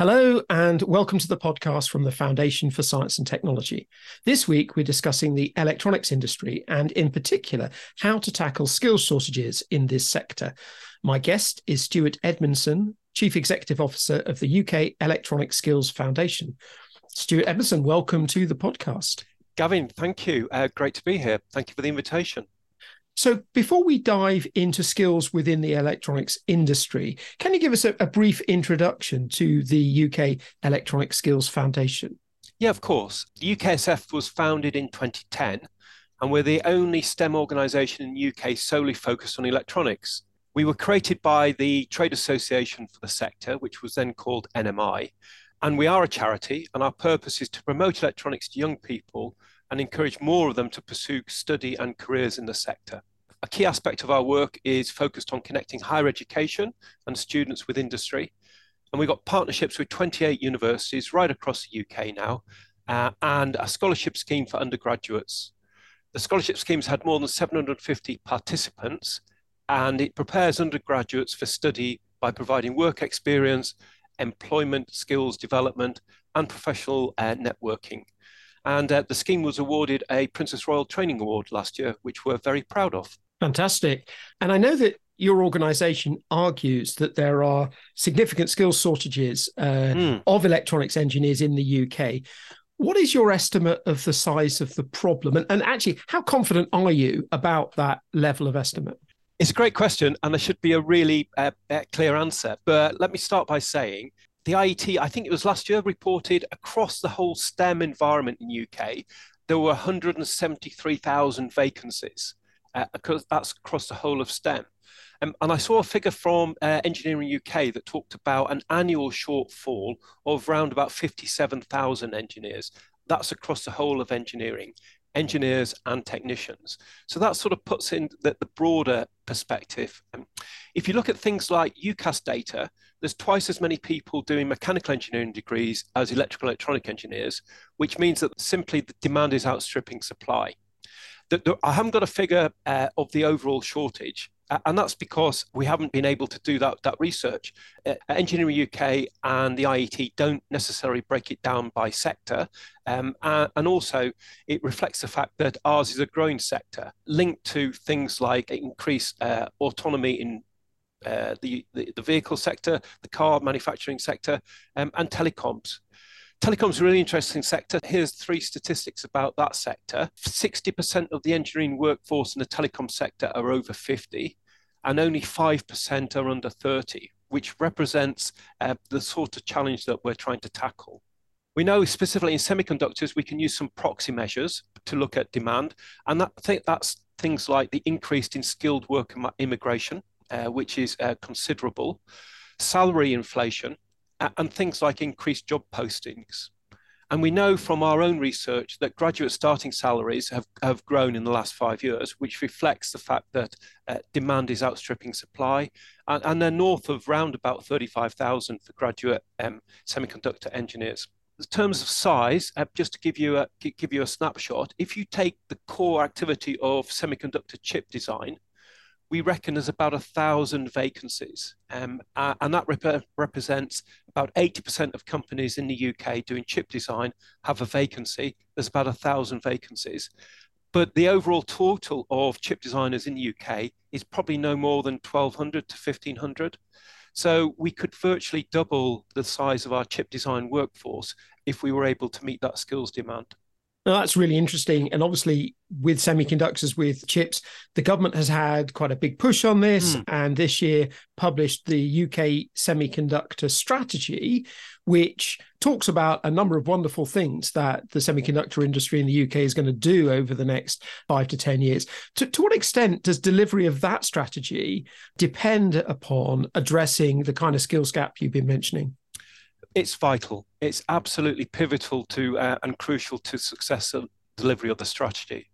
Hello, and welcome to the podcast from the Foundation for Science and Technology. This week, we're discussing the electronics industry and, in particular, how to tackle skills shortages in this sector. My guest is Stewart Edmondson, Chief Executive Officer of the UK Electronic Skills Foundation. Stewart Edmondson, welcome to the podcast. Gavin, thank you. Uh, great to be here. Thank you for the invitation. So, before we dive into skills within the electronics industry, can you give us a, a, brief introduction to the UK Electronic Skills Foundation? Yeah, of course. The UKESF was founded in 2010, and we're the only STEM organisation in the UK solely focused on electronics. We were created by the Trade Association for the sector, which was then called NMI, and we are a charity, and our purpose is to promote electronics to young people and encourage more of them to pursue study and careers in the sector. A key aspect of our work is focused on connecting higher education and students with industry. And we've got partnerships with 28 universities right across the UK now, uh, and a scholarship scheme for undergraduates. The scholarship scheme's had more than 750 participants, and it prepares undergraduates for study by providing work experience, employment skills development, and professional uh, networking. And uh, the scheme was awarded a Princess Royal Training Award last year, which we're very proud of. Fantastic. And I know that your organization argues that there are significant skills shortages uh, mm. of electronics engineers in the UK. What is your estimate of the size of the problem? And, and actually, how confident are you about that level of estimate? It's a great question, and there should be a really uh, uh clear answer. But let me start by saying the IET, I think it was last year, reported across the whole STEM environment in UK, there were 173,000 vacancies. Uh, that's across the whole of STEM. Um, and I saw a figure from uh, Engineering UK that talked about an annual shortfall of around about 57,000 engineers. That's across the whole of engineering engineers and technicians. So that sort of puts in the, the broader perspective. Um, if you look at things like UCAS data, there's twice as many people doing mechanical engineering degrees as electrical electronic engineers, which means that simply the demand is outstripping supply. I haven't got a figure uh, of the overall shortage, and that's because we haven't been able to do that, that research. Uh, Engineering UK and the IET don't necessarily break it down by sector. Um, uh, and also, it reflects the fact that ours is a growing sector linked to things like increased uh, autonomy in uh, the, the, the, vehicle sector, the car manufacturing sector, um, and telecoms. Telecoms is a really interesting sector. Here's three statistics about that sector. 60% of the engineering workforce in the telecom sector are over 50, and only 5% are under 30, which represents uh, the sort of challenge that we're trying to tackle. We know specifically in semiconductors, we can use some proxy measures to look at demand, and that, that's things like the increase in skilled worker immigration, uh, which is uh, considerable, salary inflation, and things like increased job postings. And we know from our own research that graduate starting salaries have, have grown in the last five years, which reflects the fact that uh, demand is outstripping supply. And, and they're north of round about 35,000 for graduate um, semiconductor engineers. In terms of size, uh, just to give you, a, give you a snapshot, if you take the core activity of semiconductor chip design, we reckon there's about a thousand vacancies, um, uh, and that rep- represents about 80% of companies in the UK doing chip design have a vacancy. There's about a thousand vacancies, but the overall total of chip designers in the UK is probably no more than 1,200 to 1,500. So we could virtually double the size of our chip design workforce if we were able to meet that skills demand. Now, that's really interesting. And obviously, with semiconductors, with chips, the government has had quite a big push on this. Mm. And this year published the UK semiconductor strategy, which talks about a number of wonderful things that the semiconductor industry in the UK is going to do over the next five to 10 years. To, to what extent does delivery of that strategy depend upon addressing the kind of skills gap you've been mentioning? It's vital. It's absolutely pivotal to uh, and crucial to successful delivery of the strategy.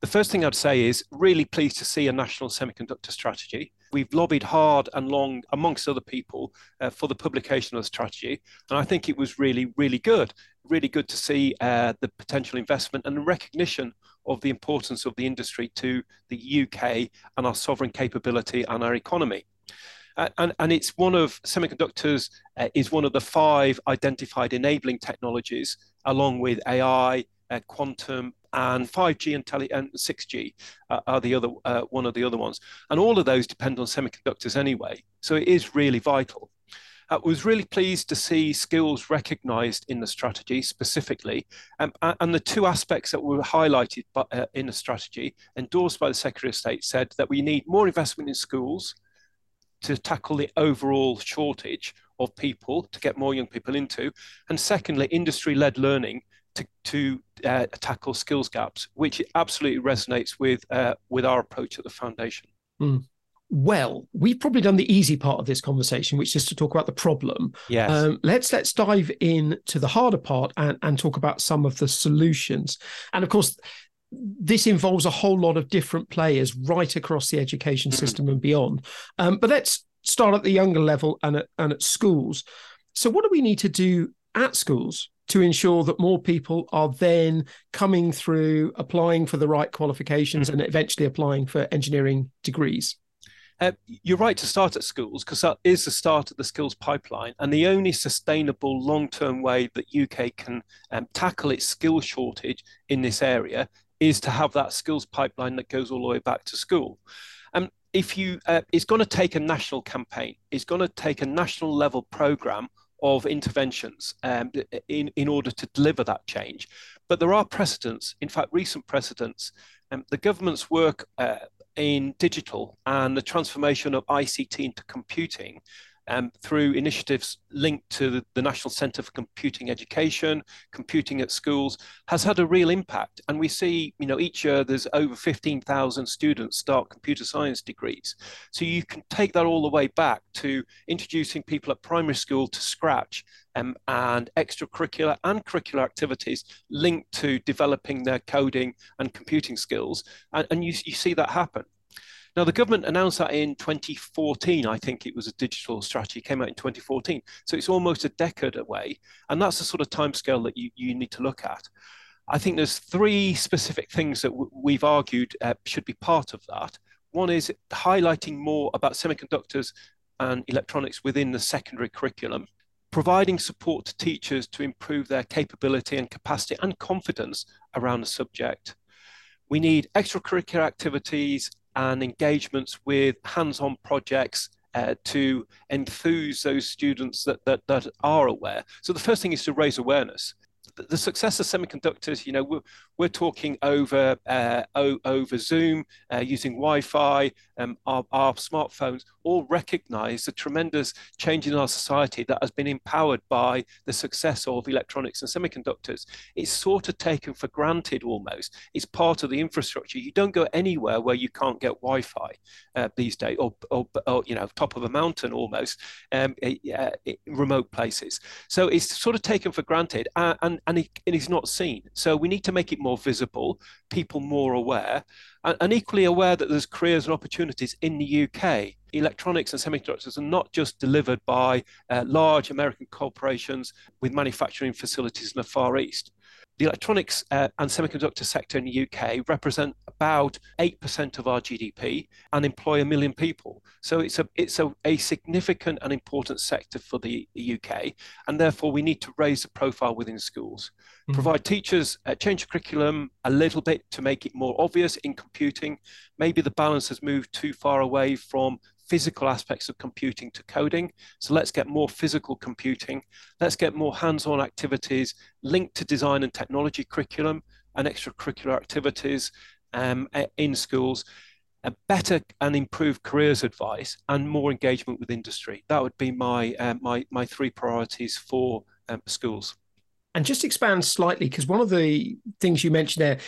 The first thing I'd say is really pleased to see a national semiconductor strategy. We've lobbied hard and long, amongst other people, uh, for the publication of the strategy, and I think it was really, really good. Really good to see uh, the potential investment and the recognition of the importance of the industry to the UK and our sovereign capability and our economy. And, and it's one of semiconductors uh, is one of the five identified enabling technologies, along with AI, uh, quantum, and 5G and tele and 6G uh, are the other uh, one of the other ones. And all of those depend on semiconductors anyway. So it is really vital. I was really pleased to see skills recognized in the strategy specifically. Um, and the two aspects that were highlighted by, uh, in the strategy, endorsed by the Secretary of State, said that we need more investment in schools to tackle the overall shortage of people, to get more young people into. And secondly, industry led learning to, to uh, tackle skills gaps, which absolutely resonates with, uh, with our approach at the foundation. Mm. Well, we've probably done the easy part of this conversation, which is to talk about the problem. Yes. Um, let's let's dive in to the harder part and, and talk about some of the solutions. And of course, this involves a whole lot of different players right across the education mm-hmm. system and beyond. Um, but let's start at the younger level and at, and at schools. So, what do we need to do at schools to ensure that more people are then coming through, applying for the right qualifications, mm-hmm. and eventually applying for engineering degrees? Uh, you're right to start at schools because that is the start of the skills pipeline. And the only sustainable long term way that UK can um, tackle its skill shortage in this area is to have that skills pipeline that goes all the way back to school. And um, if you, uh, it's going to take a national campaign, it's going to take a national level program of interventions um, in, in order to deliver that change. But there are precedents, in fact, recent precedents. Um, the government's work uh, in digital and the transformation of ICT into computing um, through initiatives linked to the, the, National Centre for Computing Education, computing at schools, has had a real impact. And we see, you know, each year there's over 15,000 students start computer science degrees. So you can take that all the way back to introducing people at primary school to Scratch um, and extracurricular and curricular activities linked to developing their coding and computing skills. And, and you, you see that happen. Now, the government announced that in 2014. I think it was a digital strategy, came out in 2014. So it's almost a decade away. And that's the sort of timescale that you, you need to look at. I think there's three specific things that we've argued uh, should be part of that. One is highlighting more about semiconductors and electronics within the secondary curriculum, providing support to teachers to improve their capability and capacity and confidence around the subject. We need extracurricular activities and engagements with hands-on projects uh, to enthuse those students that, that, that are aware. So the first thing is to raise awareness the success of semiconductors, you know, we're, we're talking over uh, over Zoom, uh, using Wi-Fi, um, our, our, smartphones, all recognize the tremendous change in our society that has been empowered by the success of electronics and semiconductors. It's sort of taken for granted almost. It's part of the infrastructure. You don't go anywhere where you can't get Wi-Fi uh, these days, or, or, or, you know, top of a mountain almost, um, remote places. So it's sort of taken for granted, and and, it, it is not seen. So we need to make it more visible, people more aware, and, and equally aware that there's careers and opportunities in the UK. Electronics and semiconductors are not just delivered by uh, large American corporations with manufacturing facilities in the Far East the electronics uh, and semiconductor sector in the UK represent about 8% of our GDP and employ a million people. So it's a it's a, a significant and important sector for the, the, UK, and therefore we need to raise the profile within schools. Mm-hmm. Provide teachers uh, change the curriculum a little bit to make it more obvious in computing. Maybe the balance has moved too far away from physical aspects of computing to coding. So let's get more physical computing. Let's get more hands-on activities linked to design and technology curriculum and extracurricular activities um, in schools. A better and improved careers advice and more engagement with industry. That would be my uh, my my three priorities for um, schools. And just expand slightly because one of the things you mentioned there,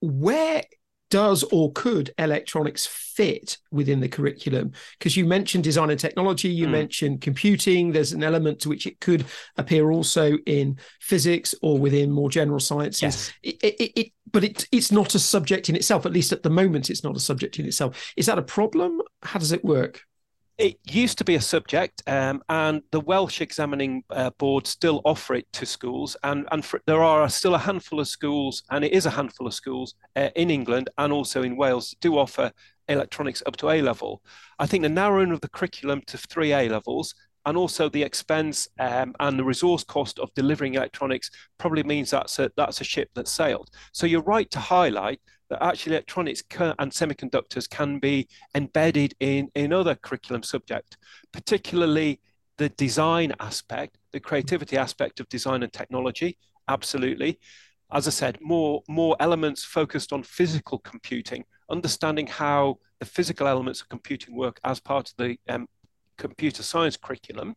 where does or could electronics fit within the curriculum? Because you mentioned design and technology, you mm. mentioned computing. There's an element to which it could appear also in physics or within more general sciences. Yes. It, it, it, but it, it's not a subject in itself. At least at the moment, it's not a subject in itself. Is that a problem? How does it work? It used to be a subject, um, and the Welsh examining uh, board still offer it to schools. And, and for, there are still a handful of schools, and it is a handful of schools uh, in England and also in Wales that do offer electronics up to A level. I think the narrowing of the curriculum to three A levels and also the expense um, and the resource cost of delivering electronics probably means that's a, that's a ship that sailed. So you're right to highlight that actually electronics and semiconductors can be embedded in, in other curriculum subject, particularly the design aspect, the creativity aspect of design and technology, absolutely. As I said, more, more elements focused on physical computing, understanding how the physical elements of computing work as part of the um, computer science curriculum.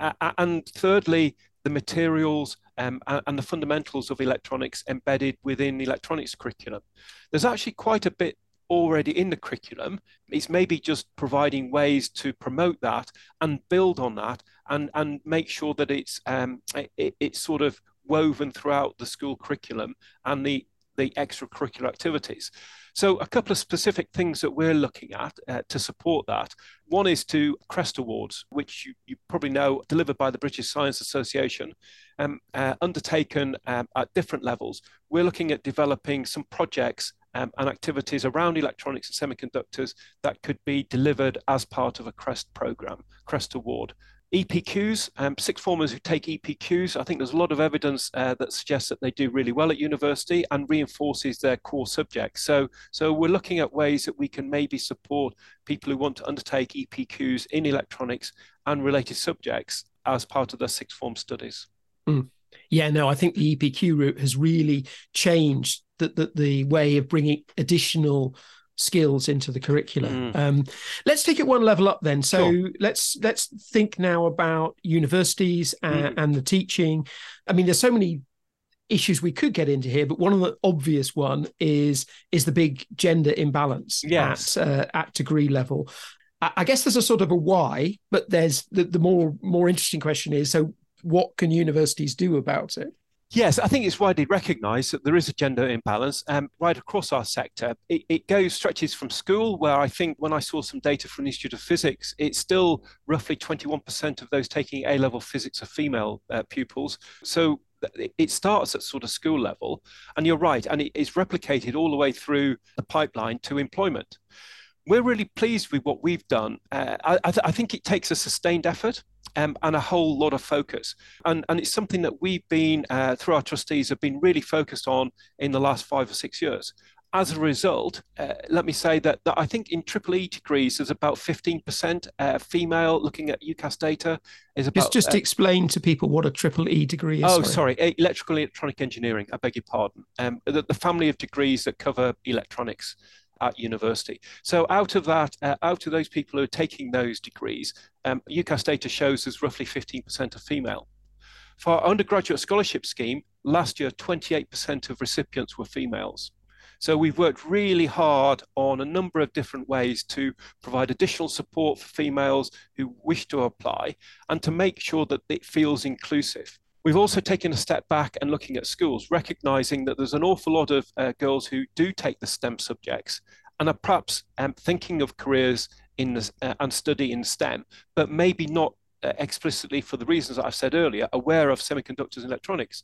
Uh, and thirdly, the materials um, and the fundamentals of electronics embedded within the electronics curriculum. There's actually quite a bit already in the curriculum. It's maybe just providing ways to promote that and build on that and, and make sure that it's, um, it, it's sort of woven throughout the school curriculum and the, the extracurricular activities. So a couple of specific things that we're looking at uh, to support that. One is to CREST Awards, which you, you probably know, delivered by the British Science Association, um, uh, undertaken um, at different levels. We're looking at developing some projects um, and activities around electronics and semiconductors that could be delivered as part of a CREST program, CREST Award. EPQs, um, sixth formers who take EPQs, I think there's a lot of evidence uh, that suggests that they do really well at university and reinforces their core subjects. So, so we're looking at ways that we can maybe support people who want to undertake EPQs in electronics and related subjects as part of their sixth form studies. Mm. Yeah, no, I think the EPQ route has really changed the, the, the way of bringing additional skills into the curriculum. Mm. Um, let's take it one level up then. So sure. let's let's think now about universities and, mm. and the teaching. I mean, there's so many issues we could get into here, but one of the obvious one is is the big gender imbalance yes. at uh, at degree level. I, I guess there's a sort of a why, but there's the, the more more interesting question is so what can universities do about it? Yes, I think it's widely recognised that there is a gender imbalance um, right across our sector. It, it, goes stretches from school, where I think when I saw some data from the Institute of Physics, it's still roughly 21% of those taking A level physics are female uh, pupils. So it starts at sort of school level, and you're right, and it is replicated all the way through the pipeline to employment. We're really pleased with what we've done. Uh, I, I, th- I think it takes a sustained effort um, and a whole lot of focus. And, and it's something that we've been, uh, through our trustees, have been really focused on in the last five or six years. As a result, uh, let me say that, that I think in triple E degrees, there's about 15% uh, female looking at UCAS data. Is about, just just uh, explain to people what a triple E degree is. Oh, sorry, sorry. electrical electronic engineering. I beg your pardon. Um, the, the family of degrees that cover electronics at university. So out of that, uh, out of those people who are taking those degrees, um, UCAS data shows there's roughly 15% of female. For our undergraduate scholarship scheme, last year 28% of recipients were females. So we've worked really hard on a number of different ways to provide additional support for females who wish to apply and to make sure that it feels inclusive. We've also taken a step back and looking at schools, recognizing that there's an awful lot of uh, girls who do take the STEM subjects and are perhaps um, thinking of careers in the, uh, and study in STEM, but maybe not uh, explicitly for the reasons that I've said earlier, aware of semiconductors and electronics.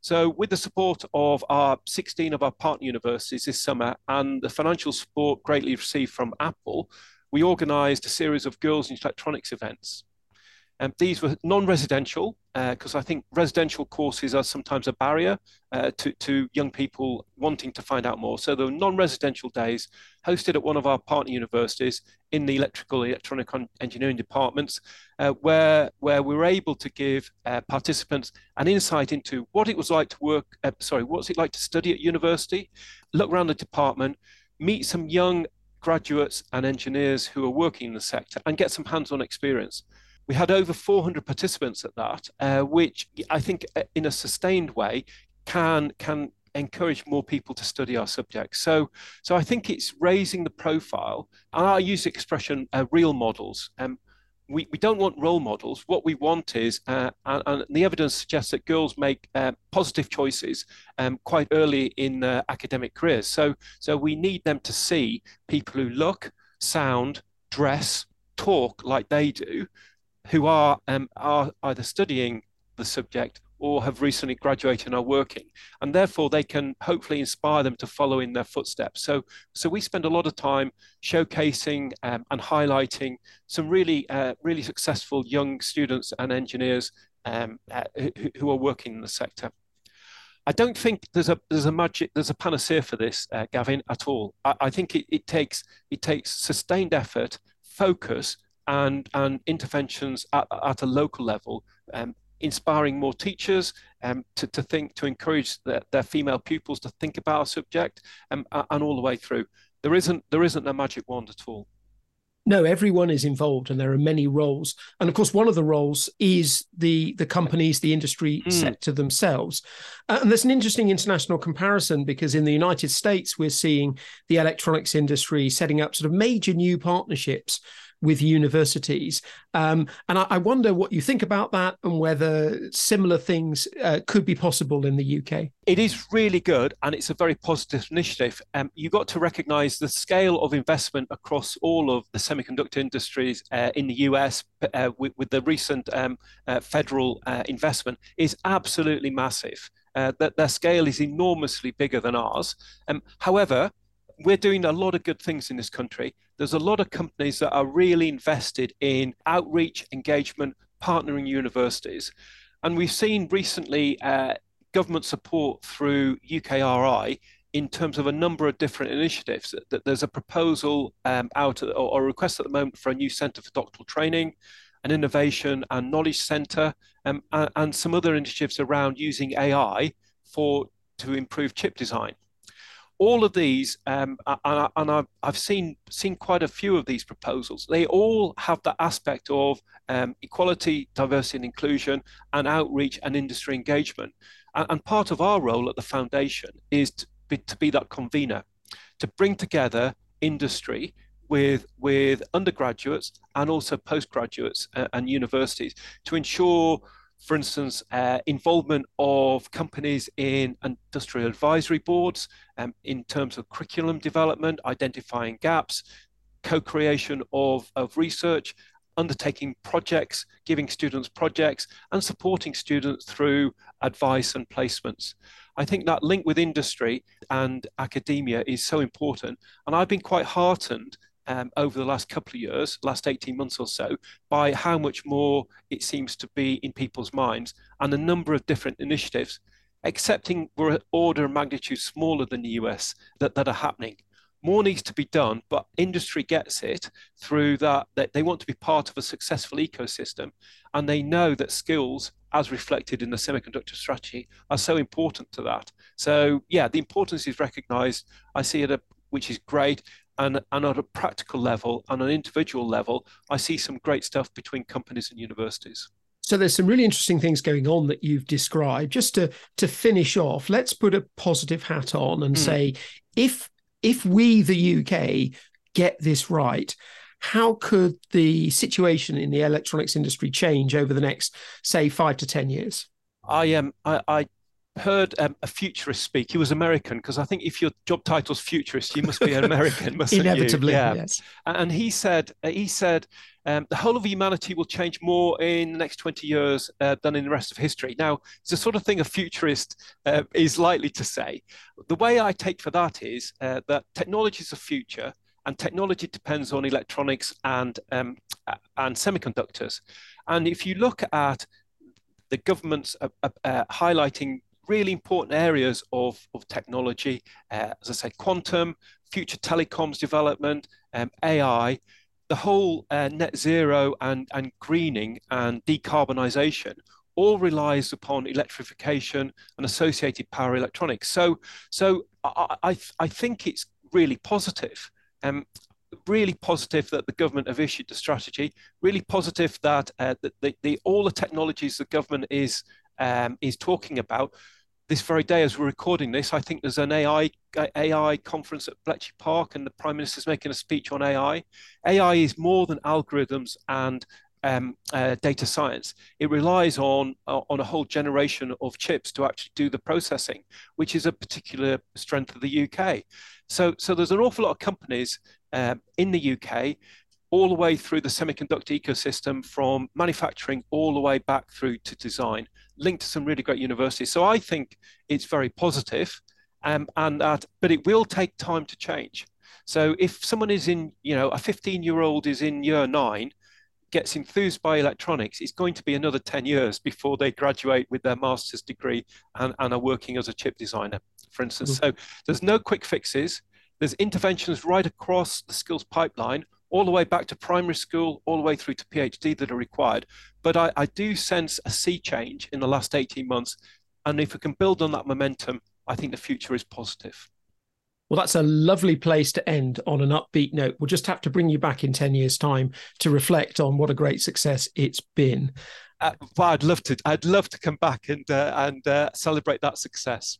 So, with the support of our 16 of our partner universities this summer and the financial support greatly received from Apple, we organized a series of girls in electronics events. Um, these were non-residential because uh, I think residential courses are sometimes a barrier uh, to, to young people wanting to find out more. So there were non-residential days hosted at one of our partner universities in the electrical electronic engineering departments, uh, where where we were able to give uh, participants an insight into what it was like to work. Uh, sorry, what's it like to study at university? Look around the department, meet some young graduates and engineers who are working in the sector, and get some hands-on experience. We had over 400 participants at that, uh, which I think uh, in a sustained way can can encourage more people to study our subjects. So, so I think it's raising the profile. And I use the expression uh, real models. Um, we, we don't want role models. What we want is, uh, and, and, the evidence suggests that girls make uh, positive choices um, quite early in their academic careers. So, so we need them to see people who look, sound, dress, talk like they do, who are um, are either studying the subject or have recently graduated and are working, and therefore they can hopefully inspire them to follow in their footsteps. So, so we spend a lot of time showcasing um, and highlighting some really, uh, really successful young students and engineers um, uh, who, who, are working in the sector. I don't think there's a there's a magic there's a panacea for this, uh, Gavin, at all. I, I think it, it takes it takes sustained effort, focus, and and interventions at, at a local level um, inspiring more teachers um, to, to think, to encourage their, their female pupils to think about a subject um, and all the way through. There isn't, there isn't a magic wand at all. No, everyone is involved, and there are many roles. And of course, one of the roles is the the companies, the industry mm. sector themselves. Uh, and there's an interesting international comparison because in the United States, we're seeing the electronics industry setting up sort of major new partnerships with universities. Um, and I, I, wonder what you think about that and whether similar things uh, could be possible in the UK. It is really good and it's a very positive initiative. Um, you've got to recognize the scale of investment across all of the semiconductor industries uh, in the US uh, with, with, the recent um, uh, federal uh, investment is absolutely massive. Uh, that their scale is enormously bigger than ours. Um, however, we're doing a lot of good things in this country. There's a lot of companies that are really invested in outreach, engagement, partnering universities. And we've seen recently uh, government support through UKRI in terms of a number of different initiatives. That there's a proposal um, out or, a request at the moment for a new centre for doctoral training, an innovation and knowledge centre, um, and, and some other initiatives around using AI for to improve chip design all of these, um, and, I, have seen seen quite a few of these proposals. They all have the aspect of um, equality, diversity, and inclusion, and outreach and industry engagement. And, and part of our role at the foundation is to be, to be that convener, to bring together industry with with undergraduates and also postgraduates uh, and universities to ensure for instance, uh, involvement of companies in industrial advisory boards um, in terms of curriculum development, identifying gaps, co-creation of, of research, undertaking projects, giving students projects, and supporting students through advice and placements. I think that link with industry and academia is so important. And I've been quite heartened um, over the last couple of years, last 18 months or so, by how much more it seems to be in people's minds and a number of different initiatives, accepting we're order of magnitude smaller than the US, that, that are happening. More needs to be done, but industry gets it through that, that they want to be part of a successful ecosystem and they know that skills as reflected in the semiconductor strategy are so important to that. So yeah, the importance is recognized. I see it, which is great and, and at a practical level and an individual level, I see some great stuff between companies and universities. So there's some really interesting things going on that you've described. Just to to finish off, let's put a positive hat on and mm. say if if we the UK get this right, how could the situation in the electronics industry change over the next say 5 to 10 years? I am um, I, I heard um, a futurist speak. He was American because I think if your job title's futurist, you must be an American, mustn't Inevitably, you? Yeah. yes. And he said, uh, he said, um, the whole of humanity will change more in the next 20 years uh, than in the rest of history. Now, it's the sort of thing a futurist uh, is likely to say. The way I take for that is uh, that technology is a future, and technology depends on electronics and um, and semiconductors. And if you look at the government's uh, uh, highlighting really important areas of, of technology, uh, as I say, quantum, future telecoms development, um, AI, the whole uh, net zero and, and greening and decarbonisation all relies upon electrification and associated power electronics. So, so I, I, I think it's really positive. Um, really positive that the government have issued the strategy. Really positive that, uh, the, the, the, all the technologies the government is um, is talking about. This very day, as we're recording this, I think there's an AI AI conference at Bletchley Park, and the Prime Minister's making a speech on AI. AI is more than algorithms and um, uh, data science. It relies on uh, on a whole generation of chips to actually do the processing, which is a particular strength of the UK. So, so there's an awful lot of companies um, in the UK all the way through the semiconductor ecosystem from manufacturing all the way back through to design, linked to some really great universities. So I think it's very positive, um, and that, but it will take time to change. So if someone is in, you know, a 15 year old is in year nine, gets enthused by electronics, it's going to be another 10 years before they graduate with their master's degree and, and are working as a chip designer, for instance. Mm-hmm. So there's no quick fixes. There's interventions right across the skills pipeline all the way back to primary school, all the way through to PhD that are required. But I, I do sense a sea change in the last 18 months. And if we can build on that momentum, I think the future is positive. Well, that's a lovely place to end on an upbeat note. We'll just have to bring you back in 10 years' time to reflect on what a great success it's been. Uh, well, I'd love to. I'd love to come back and uh, and uh, celebrate that success.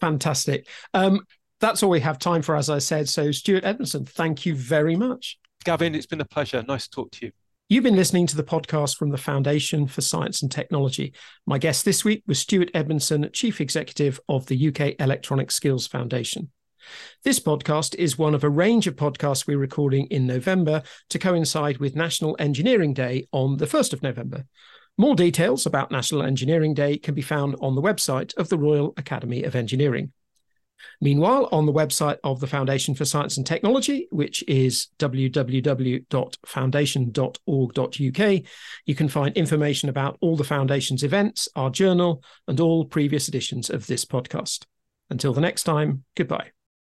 Fantastic. Um, that's all we have time for, as I said. So, Stewart Edmondson, thank you very much. Gavin, it's been a pleasure. Nice to talk to you. You've been listening to the podcast from the Foundation for Science and Technology. My guest this week was Stewart Edmondson, Chief Executive of the UK Electronic Skills Foundation. This podcast is one of a range of podcasts we're recording in November to coincide with National Engineering Day on the 1st of November. More details about National Engineering Day can be found on the website of the Royal Academy of Engineering. Meanwhile, on the website of the Foundation for Science and Technology, which is www.foundation.org.uk, you can find information about all the Foundation's events, our journal, and all previous editions of this podcast. Until the next time, goodbye.